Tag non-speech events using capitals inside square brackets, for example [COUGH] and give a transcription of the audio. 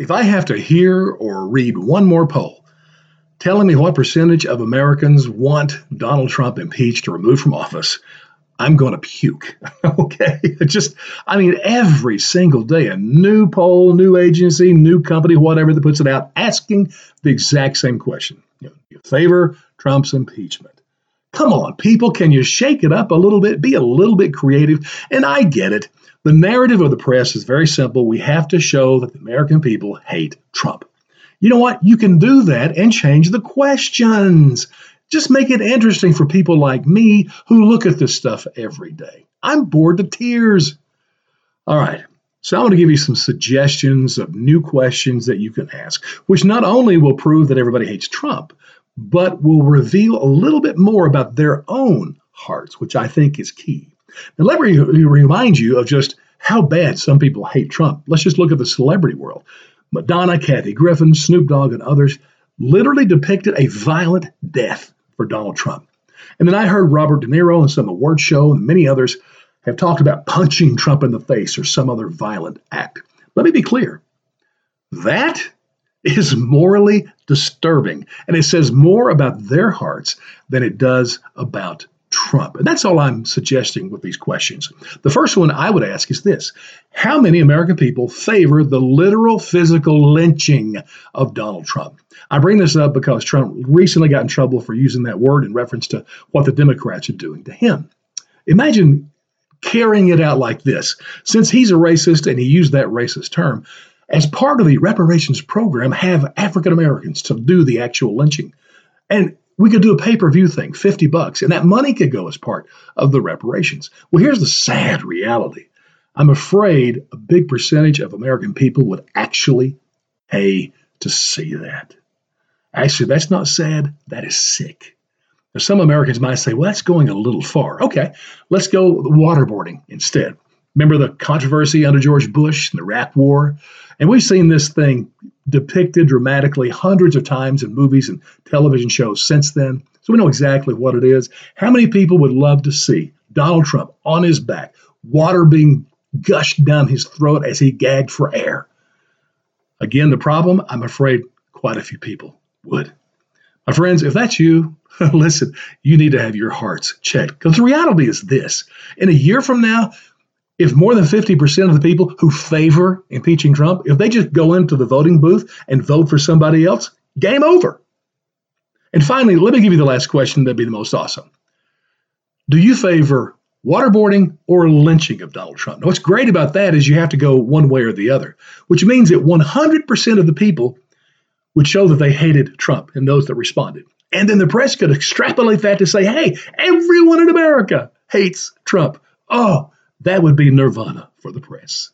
if I have to hear or read one more poll telling me what percentage of Americans want Donald Trump impeached or removed from office, I'm going to puke. [LAUGHS] okay. Just, I mean, every single day, a new poll, new agency, new company, whatever that puts it out, asking the exact same question. You, know, you favor Trump's impeachment. Come on, people, can you shake it up a little bit? Be a little bit creative. And I get it. The narrative of the press is very simple. We have to show that the American people hate Trump. You know what? You can do that and change the questions. Just make it interesting for people like me who look at this stuff every day. I'm bored to tears. All right. So I'm going to give you some suggestions of new questions that you can ask, which not only will prove that everybody hates Trump, but will reveal a little bit more about their own hearts, which I think is key. Now, let me remind you of just how bad some people hate Trump. Let's just look at the celebrity world. Madonna, Kathy Griffin, Snoop Dogg, and others literally depicted a violent death for Donald Trump. And then I heard Robert De Niro and some award show and many others have talked about punching Trump in the face or some other violent act. Let me be clear. That is morally disturbing, and it says more about their hearts than it does about Trump? And that's all I'm suggesting with these questions. The first one I would ask is this How many American people favor the literal physical lynching of Donald Trump? I bring this up because Trump recently got in trouble for using that word in reference to what the Democrats are doing to him. Imagine carrying it out like this. Since he's a racist and he used that racist term, as part of the reparations program, have African Americans to do the actual lynching. And we could do a pay per view thing, 50 bucks, and that money could go as part of the reparations. Well, here's the sad reality I'm afraid a big percentage of American people would actually pay to see that. Actually, that's not sad, that is sick. Now, some Americans might say, well, that's going a little far. Okay, let's go waterboarding instead. Remember the controversy under George Bush and the Iraq War? And we've seen this thing depicted dramatically hundreds of times in movies and television shows since then. So we know exactly what it is. How many people would love to see Donald Trump on his back, water being gushed down his throat as he gagged for air? Again, the problem, I'm afraid quite a few people would. My friends, if that's you, [LAUGHS] listen, you need to have your hearts checked. Because the reality is this in a year from now, if more than 50% of the people who favor impeaching Trump, if they just go into the voting booth and vote for somebody else, game over. And finally, let me give you the last question that'd be the most awesome. Do you favor waterboarding or lynching of Donald Trump? Now, what's great about that is you have to go one way or the other, which means that 100% of the people would show that they hated Trump and those that responded. And then the press could extrapolate that to say, hey, everyone in America hates Trump. Oh, that would be nirvana for the press.